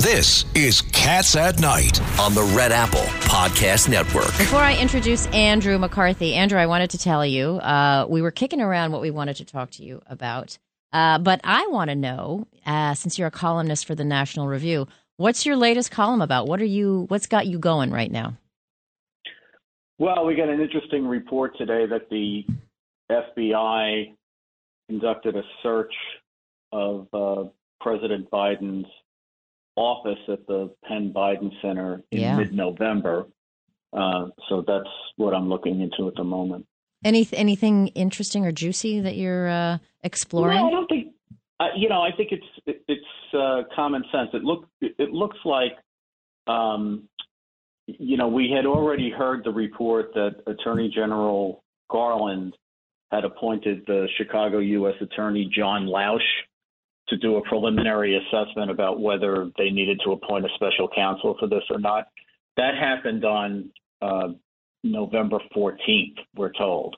This is Cats at Night on the Red Apple Podcast Network. Before I introduce Andrew McCarthy, Andrew, I wanted to tell you uh, we were kicking around what we wanted to talk to you about. Uh, but I want to know, uh, since you're a columnist for the National Review, what's your latest column about? What are you? What's got you going right now? Well, we got an interesting report today that the FBI conducted a search of uh, President Biden's office at the Penn Biden Center in Yeah. mid-November. Uh, so that's what I'm looking into at the moment. Any anything interesting or juicy that you're uh, exploring? No, I don't think. Uh, you know, I think it's it, it's uh, common sense. It look it looks like, um, you know, we had already heard the report that Attorney General Garland had appointed the Chicago U.S. Attorney John Lausch to do a preliminary assessment about whether they needed to appoint a special counsel for this or not. That happened on uh, November 14th, we're told.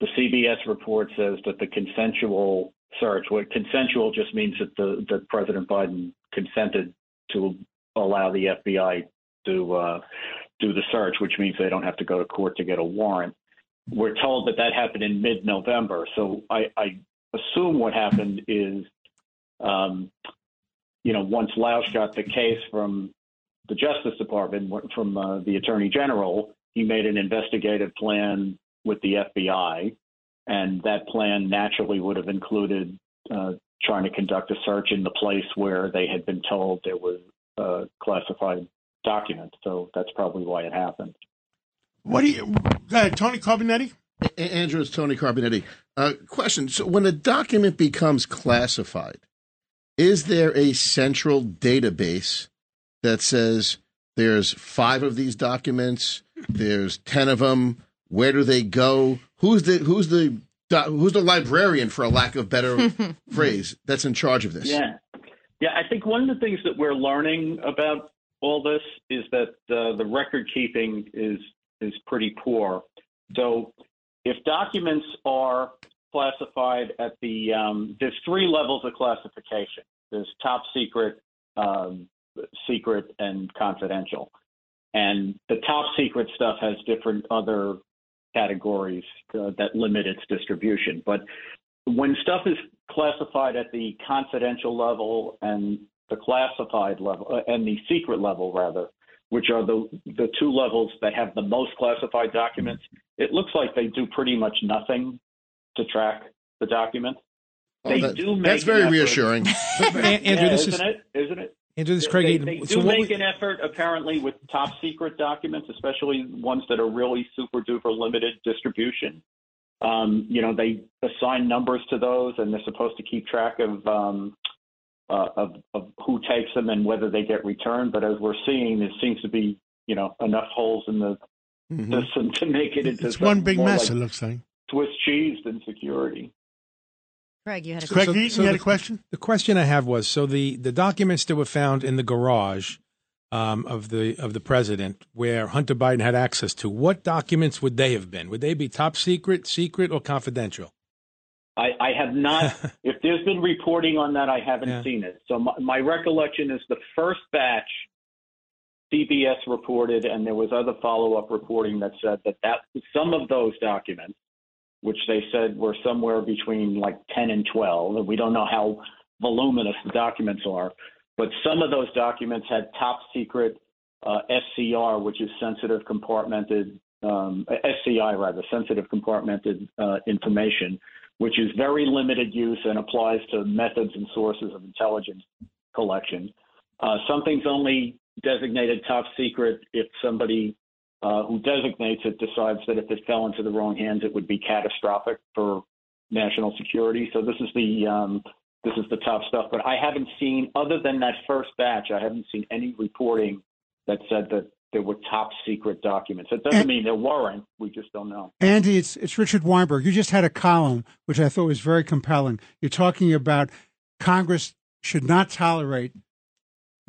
The CBS report says that the consensual search, what consensual just means that the that President Biden consented to allow the FBI to uh, do the search, which means they don't have to go to court to get a warrant. We're told that that happened in mid-November, so I, I assume what happened is, um, you know, once Lausch got the case from the Justice Department, from uh, the Attorney General, he made an investigative plan with the FBI, and that plan naturally would have included uh, trying to conduct a search in the place where they had been told there was a classified document. So that's probably why it happened. What do you, go ahead, Tony Carbonetti? A- Andrew, it's Tony Carbonetti. Uh, question: So, when a document becomes classified, is there a central database that says there's five of these documents, there's ten of them? Where do they go? Who's the who's the who's the librarian, for a lack of better phrase, that's in charge of this? Yeah. Yeah, I think one of the things that we're learning about all this is that uh, the record keeping is is pretty poor. So if documents are classified at the um, there's three levels of classification. There's top secret, um, secret, and confidential. And the top secret stuff has different other categories uh, that limit its distribution. But when stuff is classified at the confidential level and the classified level uh, and the secret level rather which are the the two levels that have the most classified documents it looks like they do pretty much nothing to track the document Oh, they that- do make that's very effort- reassuring. Andrew, yeah, this isn't is it isn't it Andrew, this is they, Craig they Eden. do So make we- an effort apparently with top secret documents especially ones that are really super duper limited distribution um, you know, they assign numbers to those, and they're supposed to keep track of, um, uh, of of who takes them and whether they get returned. But as we're seeing, there seems to be, you know, enough holes in the Mhm. system to make it into It's one big mess, like it looks like. Swiss cheese than security. Craig, you had a Craig So- so you had the- a question? The question I have was so the, the documents that were found in the garage um, of the of the president, where Hunter Biden had access to, what documents would they have been? Would they be top secret, secret, or confidential? I, I have not. if there's been reporting on that, I haven't Yeah. seen it. So my, my recollection is the first batch CBS reported, and there was other follow-up reporting that said that that some of those documents, which they said were somewhere between like 10 and 12, and we don't know how voluminous the documents are, but some of those documents had top secret uh, SCR, which is sensitive compartmented um, SCI rather, sensitive compartmented uh, information, which is very limited use and applies to methods and sources of intelligence collection. Uh, something's only designated top secret if somebody uh, who designates it decides that if it fell into the wrong hands, it would be catastrophic for national security. So this is the um, this is the top stuff. But I haven't seen, other than that first batch, I haven't seen any reporting that said that there were top secret documents. It doesn't And- mean there weren't. We just don't know. Andy, it's it's Richard Weinberg. You just had a column which I thought was very compelling. You're talking about Congress should not tolerate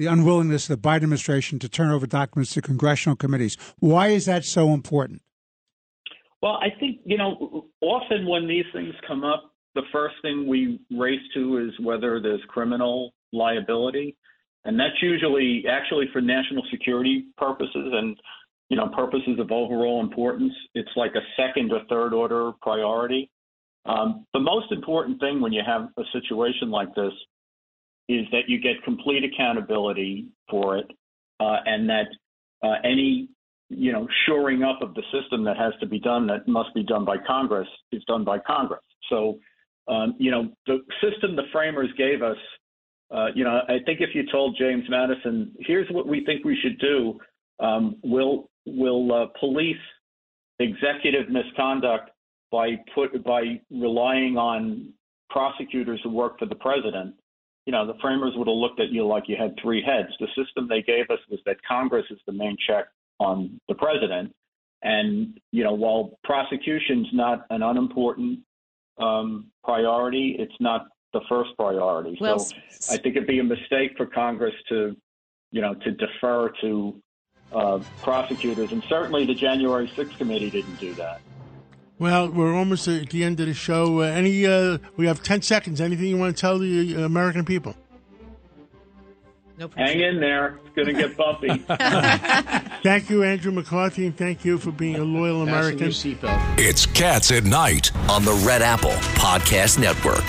the unwillingness of the Biden administration to turn over documents to congressional committees. Why is that so important? Well, I think, you know, often when these things come up, the first thing we race to is whether there's criminal liability. And that's usually actually for national security purposes and, you know, purposes of overall importance. It's like a second or third order priority. Um, the most important thing when you have a situation like this is that you get complete accountability for it uh, and that uh, any you know, shoring up of the system that has to be done that must be done by Congress is done by Congress. So, um, you know, the system the framers gave us, uh, you know, I think if you told James Madison, here's what we think we should do, um, we'll we'll uh, police executive misconduct by put by relying on prosecutors who work for the president. You know, the framers would have looked at you like you had three heads. The system they gave us was that Congress is the main check on the president. And, you know, while prosecution's not an unimportant um, priority, it's not the first priority. Well, so I think it'd be a mistake for Congress to, you know, to defer to uh, prosecutors. And certainly the January 6th committee didn't do that. Well, we're almost at the end of the show. Uh, any? Uh, we have ten seconds. Anything you want to tell the uh, American people? No Hang in there. It's going to get bumpy. Thank you, Andrew McCarthy, and thank you for being a loyal American. your seatbelt. It's Cats at Night on the Red Apple Podcast Network.